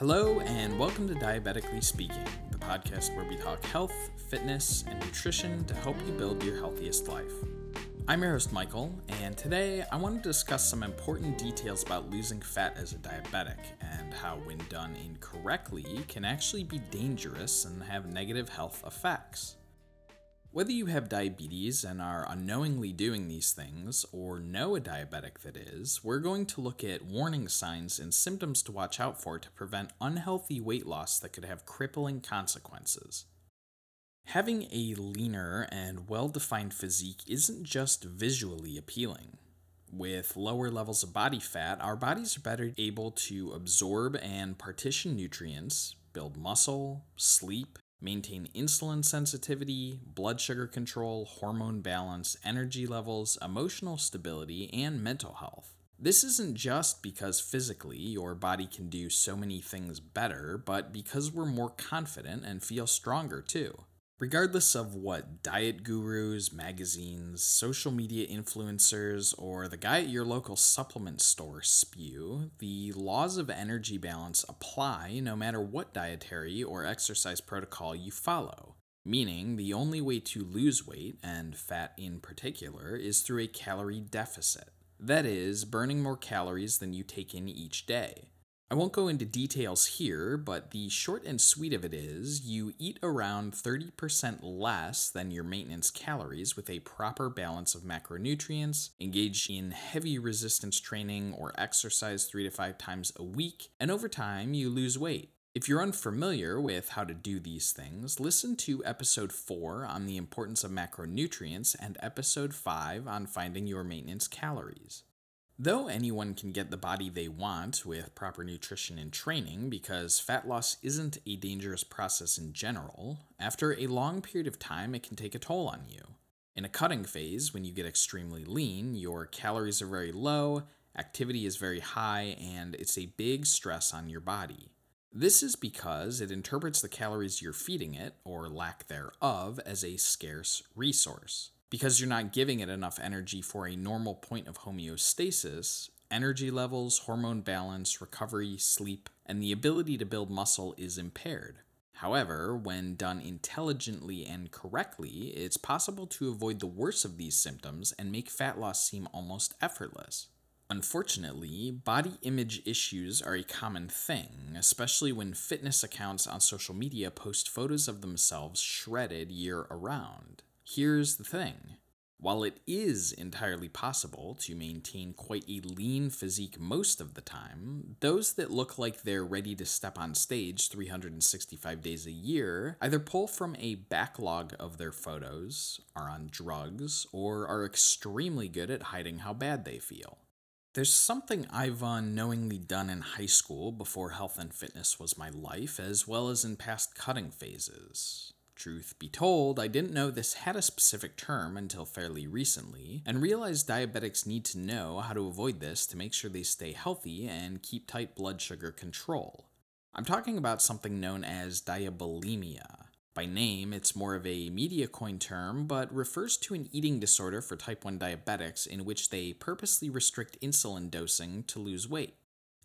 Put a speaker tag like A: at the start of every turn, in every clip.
A: Hello, and welcome to Diabetically Speaking, the podcast where we talk health, fitness, and nutrition to help you build your healthiest life. I'm your host, Michael, and today I want to discuss some important details about losing fat as a diabetic and how, when done incorrectly, can actually be dangerous and have negative health effects. Whether you have diabetes and are unknowingly doing these things, or know a diabetic that is, we're going to look at warning signs and symptoms to watch out for to prevent unhealthy weight loss that could have crippling consequences. Having a leaner and well defined physique isn't just visually appealing. With lower levels of body fat, our bodies are better able to absorb and partition nutrients, build muscle, sleep, maintain insulin sensitivity, blood sugar control, hormone balance, energy levels, emotional stability, and mental health. This isn't just because physically your body can do so many things better, but because we're more confident and feel stronger too. Regardless of what diet gurus, magazines, social media influencers, or the guy at your local supplement store spew, the laws of energy balance apply no matter what dietary or exercise protocol you follow. Meaning, the only way to lose weight, and fat in particular, is through a calorie deficit. That is, burning more calories than you take in each day. I won't go into details here, but the short and sweet of it is you eat around 30% less than your maintenance calories with a proper balance of macronutrients, engage in heavy resistance training or exercise three to five times a week, and over time you lose weight. If you're unfamiliar with how to do these things, listen to episode 4 on the importance of macronutrients and episode 5 on finding your maintenance calories. Though anyone can get the body they want with proper nutrition and training, because fat loss isn't a dangerous process in general, after a long period of time it can take a toll on you. In a cutting phase, when you get extremely lean, your calories are very low, activity is very high, and it's a big stress on your body. This is because it interprets the calories you're feeding it, or lack thereof, as a scarce resource. Because you're not giving it enough energy for a normal point of homeostasis, energy levels, hormone balance, recovery, sleep, and the ability to build muscle is impaired. However, when done intelligently and correctly, it's possible to avoid the worst of these symptoms and make fat loss seem almost effortless. Unfortunately, body image issues are a common thing, especially when fitness accounts on social media post photos of themselves shredded year around. Here's the thing. While it is entirely possible to maintain quite a lean physique most of the time, those that look like they're ready to step on stage 365 days a year either pull from a backlog of their photos, are on drugs, or are extremely good at hiding how bad they feel. There's something I've uh, unknowingly done in high school before health and fitness was my life, as well as in past cutting phases. Truth be told, I didn't know this had a specific term until fairly recently, and realized diabetics need to know how to avoid this to make sure they stay healthy and keep tight blood sugar control. I'm talking about something known as diabulimia. By name, it's more of a media coin term, but refers to an eating disorder for type 1 diabetics in which they purposely restrict insulin dosing to lose weight.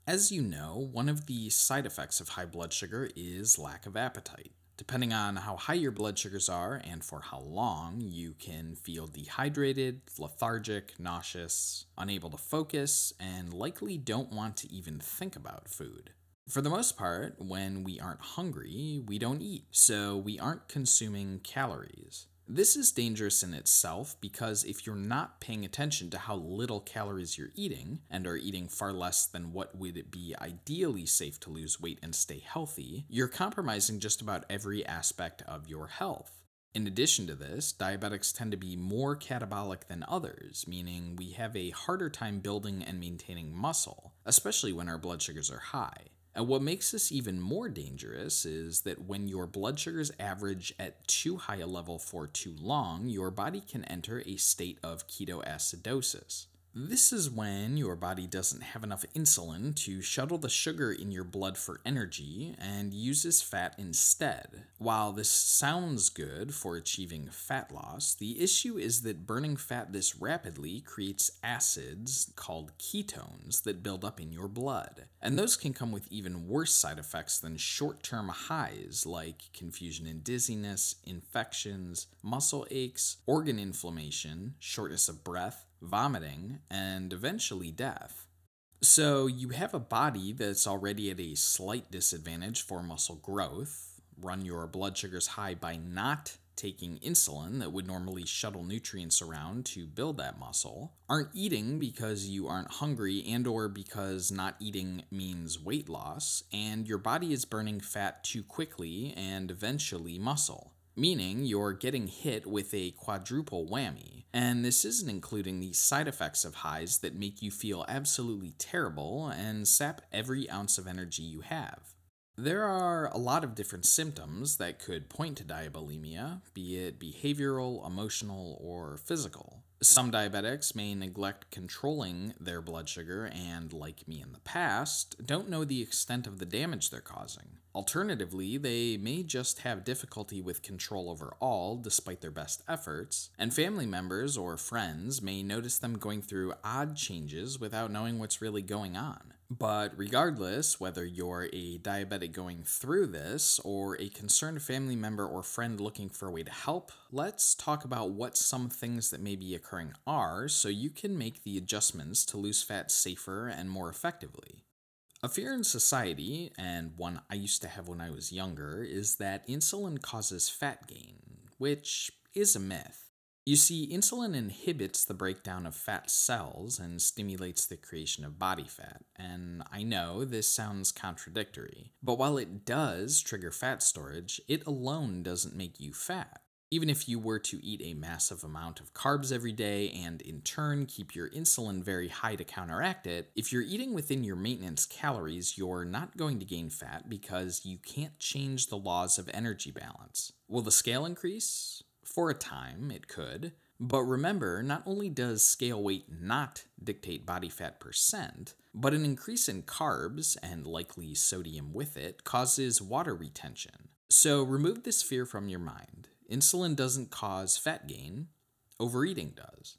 A: As you know, one of the side effects of high blood sugar is lack of appetite. Depending on how high your blood sugars are and for how long, you can feel dehydrated, lethargic, nauseous, unable to focus, and likely don't want to even think about food. For the most part, when we aren't hungry, we don't eat, so we aren't consuming calories. This is dangerous in itself because if you're not paying attention to how little calories you're eating and are eating far less than what would be ideally safe to lose weight and stay healthy, you're compromising just about every aspect of your health. In addition to this, diabetics tend to be more catabolic than others, meaning we have a harder time building and maintaining muscle, especially when our blood sugars are high. And what makes this even more dangerous is that when your blood sugars average at too high a level for too long, your body can enter a state of ketoacidosis. This is when your body doesn't have enough insulin to shuttle the sugar in your blood for energy and uses fat instead. While this sounds good for achieving fat loss, the issue is that burning fat this rapidly creates acids called ketones that build up in your blood. And those can come with even worse side effects than short term highs like confusion and dizziness, infections, muscle aches, organ inflammation, shortness of breath vomiting, and eventually death. So you have a body that's already at a slight disadvantage for muscle growth. Run your blood sugars high by not taking insulin that would normally shuttle nutrients around to build that muscle aren't eating because you aren't hungry and or because not eating means weight loss and your body is burning fat too quickly and eventually muscle meaning you're getting hit with a quadruple whammy. And this isn't including the side effects of highs that make you feel absolutely terrible and sap every ounce of energy you have. There are a lot of different symptoms that could point to diabulimia, be it behavioral, emotional, or physical. Some diabetics may neglect controlling their blood sugar and, like me in the past, don't know the extent of the damage they're causing. Alternatively, they may just have difficulty with control overall despite their best efforts, and family members or friends may notice them going through odd changes without knowing what's really going on. But regardless, whether you're a diabetic going through this or a concerned family member or friend looking for a way to help, let's talk about what some things that may be occurring are so you can make the adjustments to lose fat safer and more effectively. A fear in society, and one I used to have when I was younger, is that insulin causes fat gain, which is a myth. You see, insulin inhibits the breakdown of fat cells and stimulates the creation of body fat. And I know this sounds contradictory, but while it does trigger fat storage, it alone doesn't make you fat. Even if you were to eat a massive amount of carbs every day and in turn keep your insulin very high to counteract it, if you're eating within your maintenance calories, you're not going to gain fat because you can't change the laws of energy balance. Will the scale increase? For a time, it could. But remember, not only does scale weight not dictate body fat percent, but an increase in carbs, and likely sodium with it, causes water retention. So remove this fear from your mind. Insulin doesn't cause fat gain, overeating does.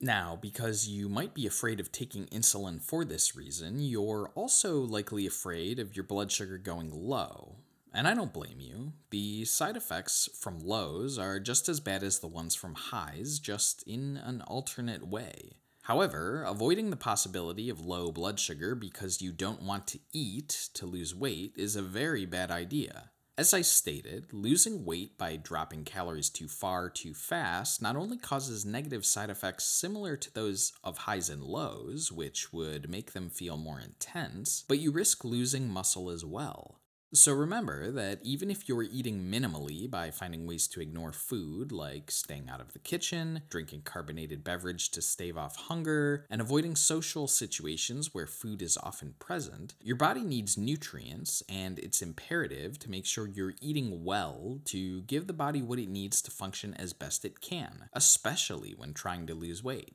A: Now, because you might be afraid of taking insulin for this reason, you're also likely afraid of your blood sugar going low, and I don't blame you. The side effects from lows are just as bad as the ones from highs, just in an alternate way. However, avoiding the possibility of low blood sugar because you don't want to eat to lose weight is a very bad idea. As I stated, losing weight by dropping calories too far too fast not only causes negative side effects similar to those of highs and lows, which would make them feel more intense, but you risk losing muscle as well. So remember that even if you're eating minimally by finding ways to ignore food, like staying out of the kitchen, drinking carbonated beverage to stave off hunger, and avoiding social situations where food is often present, your body needs nutrients, and it's imperative to make sure you're eating well to give the body what it needs to function as best it can, especially when trying to lose weight.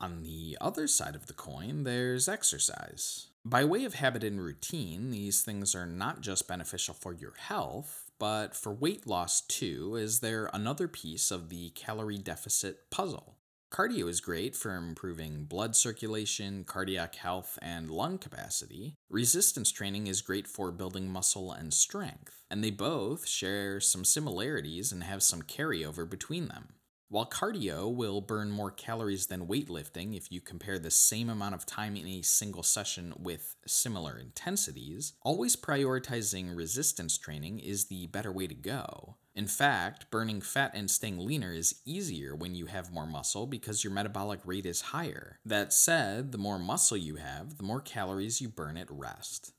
A: On the other side of the coin, there's exercise. By way of habit and routine, these things are not just beneficial for your health, but for weight loss too, as they're another piece of the calorie deficit puzzle. Cardio is great for improving blood circulation, cardiac health, and lung capacity. Resistance training is great for building muscle and strength, and they both share some similarities and have some carryover between them. While cardio will burn more calories than weightlifting if you compare the same amount of time in a single session with similar intensities, always prioritizing resistance training is the better way to go. In fact, burning fat and staying leaner is easier when you have more muscle because your metabolic rate is higher. That said, the more muscle you have, the more calories you burn at rest.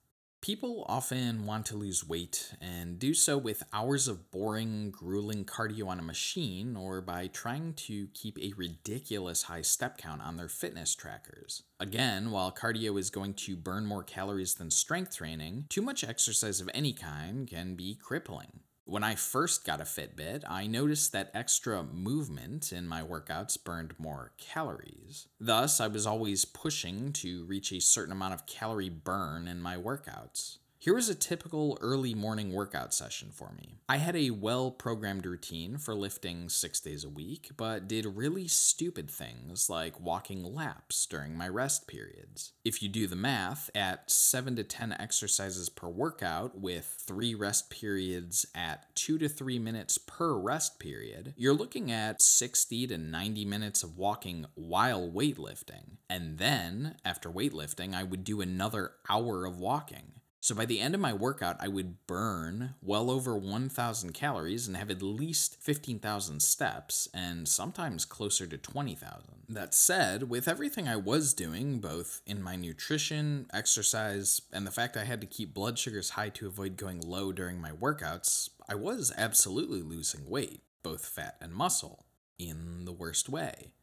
A: People often want to lose weight and do so with hours of boring, grueling cardio on a machine or by trying to keep a ridiculous high step count on their fitness trackers. Again, while cardio is going to burn more calories than strength training, too much exercise of any kind can be crippling. When I first got a Fitbit, I noticed that extra movement in my workouts burned more calories. Thus, I was always pushing to reach a certain amount of calorie burn in my workouts. Here was a typical early morning workout session for me. I had a well programmed routine for lifting six days a week, but did really stupid things like walking laps during my rest periods. If you do the math, at 7 to 10 exercises per workout with three rest periods at 2 to 3 minutes per rest period, you're looking at 60 to 90 minutes of walking while weightlifting. And then, after weightlifting, I would do another hour of walking. So by the end of my workout, I would burn well over 1,000 calories and have at least 15,000 steps, and sometimes closer to 20,000. That said, with everything I was doing, both in my nutrition, exercise, and the fact I had to keep blood sugars high to avoid going low during my workouts, I was absolutely losing weight, both fat and muscle, in the worst way.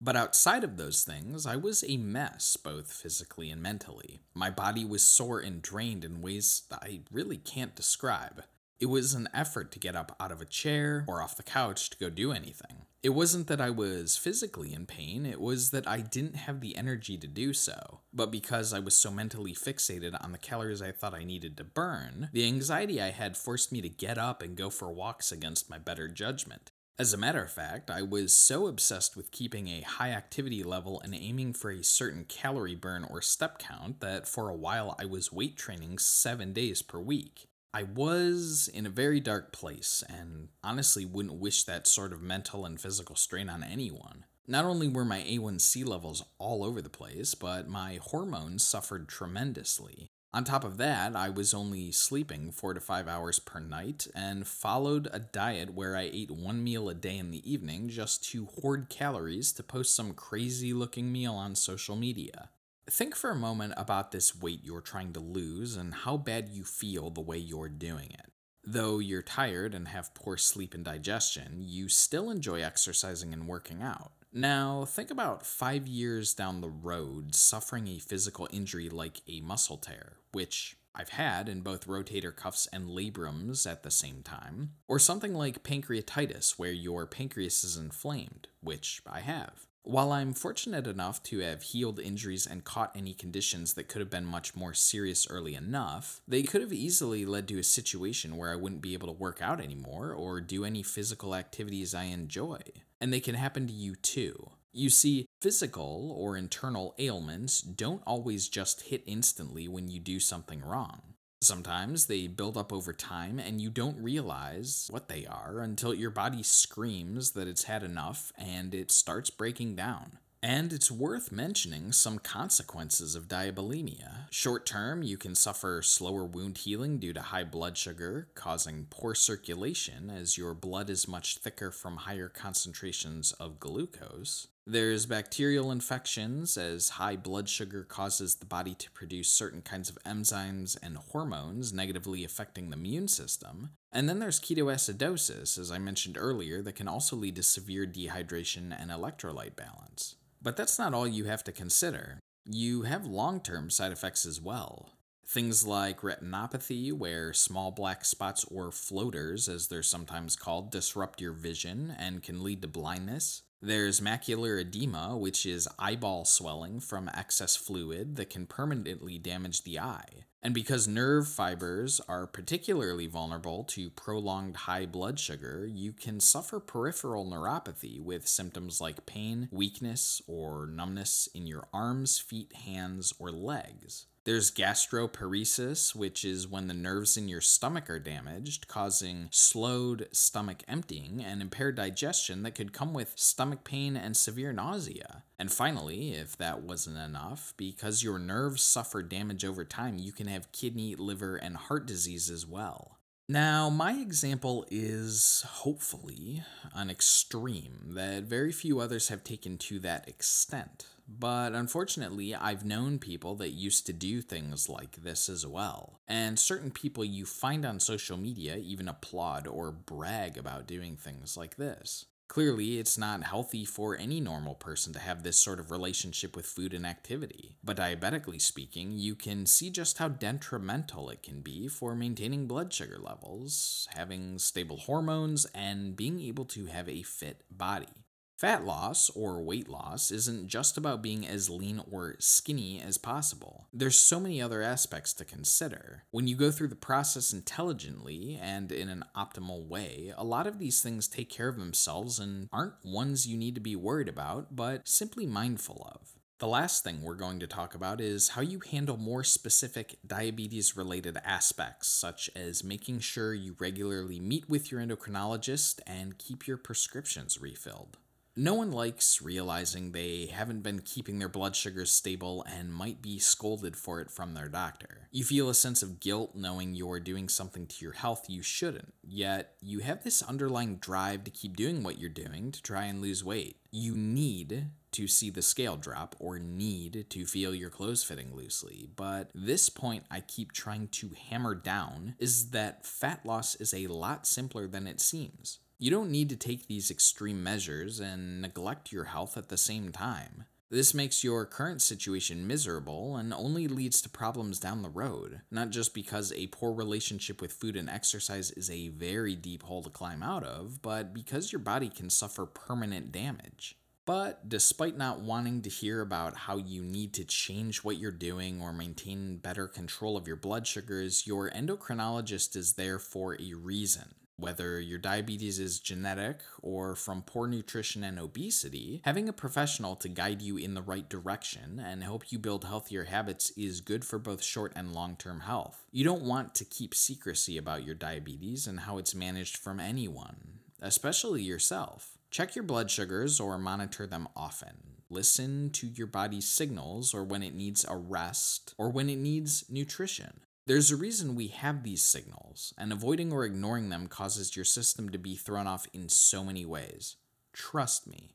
A: But outside of those things, I was a mess, both physically and mentally. My body was sore and drained in ways that I really can't describe. It was an effort to get up out of a chair or off the couch to go do anything. It wasn't that I was physically in pain, it was that I didn't have the energy to do so. But because I was so mentally fixated on the calories I thought I needed to burn, the anxiety I had forced me to get up and go for walks against my better judgment. As a matter of fact, I was so obsessed with keeping a high activity level and aiming for a certain calorie burn or step count that for a while I was weight training seven days per week. I was in a very dark place and honestly wouldn't wish that sort of mental and physical strain on anyone. Not only were my A1C levels all over the place, but my hormones suffered tremendously. On top of that, I was only sleeping four to five hours per night and followed a diet where I ate one meal a day in the evening just to hoard calories to post some crazy looking meal on social media. Think for a moment about this weight you're trying to lose and how bad you feel the way you're doing it. Though you're tired and have poor sleep and digestion, you still enjoy exercising and working out. Now, think about five years down the road suffering a physical injury like a muscle tear, which I've had in both rotator cuffs and labrums at the same time, or something like pancreatitis where your pancreas is inflamed, which I have. While I'm fortunate enough to have healed injuries and caught any conditions that could have been much more serious early enough, they could have easily led to a situation where I wouldn't be able to work out anymore or do any physical activities I enjoy. And they can happen to you too. You see, physical or internal ailments don't always just hit instantly when you do something wrong. Sometimes they build up over time and you don't realize what they are until your body screams that it's had enough and it starts breaking down. And it's worth mentioning some consequences of diabulimia. Short term, you can suffer slower wound healing due to high blood sugar, causing poor circulation as your blood is much thicker from higher concentrations of glucose. There's bacterial infections, as high blood sugar causes the body to produce certain kinds of enzymes and hormones, negatively affecting the immune system. And then there's ketoacidosis, as I mentioned earlier, that can also lead to severe dehydration and electrolyte balance. But that's not all you have to consider. You have long term side effects as well. Things like retinopathy, where small black spots or floaters, as they're sometimes called, disrupt your vision and can lead to blindness. There's macular edema, which is eyeball swelling from excess fluid that can permanently damage the eye. And because nerve fibers are particularly vulnerable to prolonged high blood sugar, you can suffer peripheral neuropathy with symptoms like pain, weakness, or numbness in your arms, feet, hands, or legs. There's gastroparesis, which is when the nerves in your stomach are damaged, causing slowed stomach emptying and impaired digestion that could come with stomach pain and severe nausea. And finally, if that wasn't enough, because your nerves suffer damage over time, you can have kidney, liver, and heart disease as well. Now, my example is hopefully an extreme that very few others have taken to that extent. But unfortunately, I've known people that used to do things like this as well. And certain people you find on social media even applaud or brag about doing things like this. Clearly, it's not healthy for any normal person to have this sort of relationship with food and activity. But diabetically speaking, you can see just how detrimental it can be for maintaining blood sugar levels, having stable hormones, and being able to have a fit body. Fat loss or weight loss isn't just about being as lean or skinny as possible. There's so many other aspects to consider. When you go through the process intelligently and in an optimal way, a lot of these things take care of themselves and aren't ones you need to be worried about, but simply mindful of. The last thing we're going to talk about is how you handle more specific diabetes related aspects, such as making sure you regularly meet with your endocrinologist and keep your prescriptions refilled. No one likes realizing they haven't been keeping their blood sugars stable and might be scolded for it from their doctor. You feel a sense of guilt knowing you're doing something to your health you shouldn't, yet you have this underlying drive to keep doing what you're doing to try and lose weight. You need to see the scale drop or need to feel your clothes fitting loosely. But this point I keep trying to hammer down is that fat loss is a lot simpler than it seems. You don't need to take these extreme measures and neglect your health at the same time. This makes your current situation miserable and only leads to problems down the road, not just because a poor relationship with food and exercise is a very deep hole to climb out of, but because your body can suffer permanent damage. But despite not wanting to hear about how you need to change what you're doing or maintain better control of your blood sugars, your endocrinologist is there for a reason. Whether your diabetes is genetic or from poor nutrition and obesity, having a professional to guide you in the right direction and help you build healthier habits is good for both short and long term health. You don't want to keep secrecy about your diabetes and how it's managed from anyone, especially yourself. Check your blood sugars or monitor them often. Listen to your body's signals or when it needs a rest or when it needs nutrition. There's a reason we have these signals, and avoiding or ignoring them causes your system to be thrown off in so many ways. Trust me.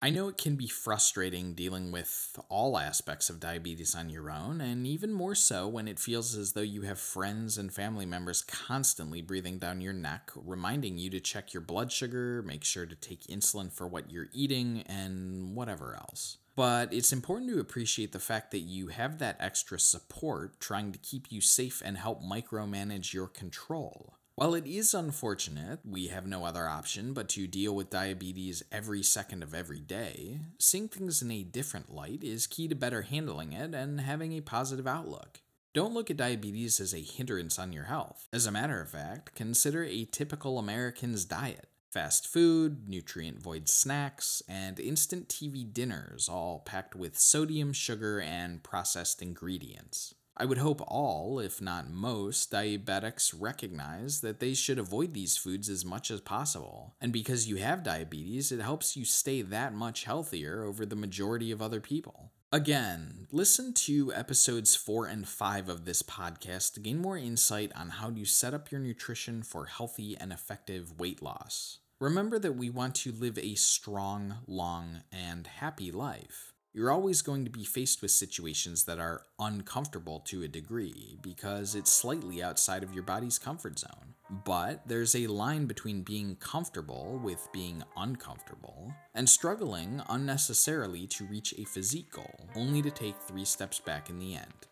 A: I know it can be frustrating dealing with all aspects of diabetes on your own, and even more so when it feels as though you have friends and family members constantly breathing down your neck, reminding you to check your blood sugar, make sure to take insulin for what you're eating, and whatever else. But it's important to appreciate the fact that you have that extra support trying to keep you safe and help micromanage your control. While it is unfortunate, we have no other option but to deal with diabetes every second of every day, seeing things in a different light is key to better handling it and having a positive outlook. Don't look at diabetes as a hindrance on your health. As a matter of fact, consider a typical American's diet. Fast food, nutrient void snacks, and instant TV dinners, all packed with sodium, sugar, and processed ingredients. I would hope all, if not most, diabetics recognize that they should avoid these foods as much as possible. And because you have diabetes, it helps you stay that much healthier over the majority of other people. Again, listen to episodes 4 and 5 of this podcast to gain more insight on how to set up your nutrition for healthy and effective weight loss. Remember that we want to live a strong, long, and happy life. You're always going to be faced with situations that are uncomfortable to a degree because it's slightly outside of your body's comfort zone. But there's a line between being comfortable with being uncomfortable and struggling unnecessarily to reach a physique goal, only to take three steps back in the end.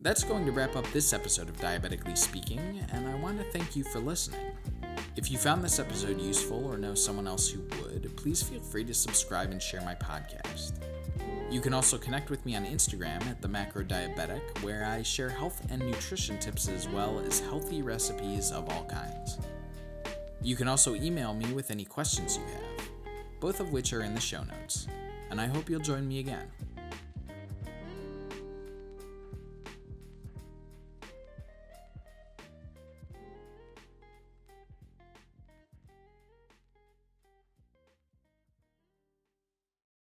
A: That's going to wrap up this episode of Diabetically Speaking, and I want to thank you for listening. If you found this episode useful or know someone else who would, please feel free to subscribe and share my podcast. You can also connect with me on Instagram at the Macro Diabetic, where I share health and nutrition tips as well as healthy recipes of all kinds. You can also email me with any questions you have, both of which are in the show notes. And I hope you'll join me again.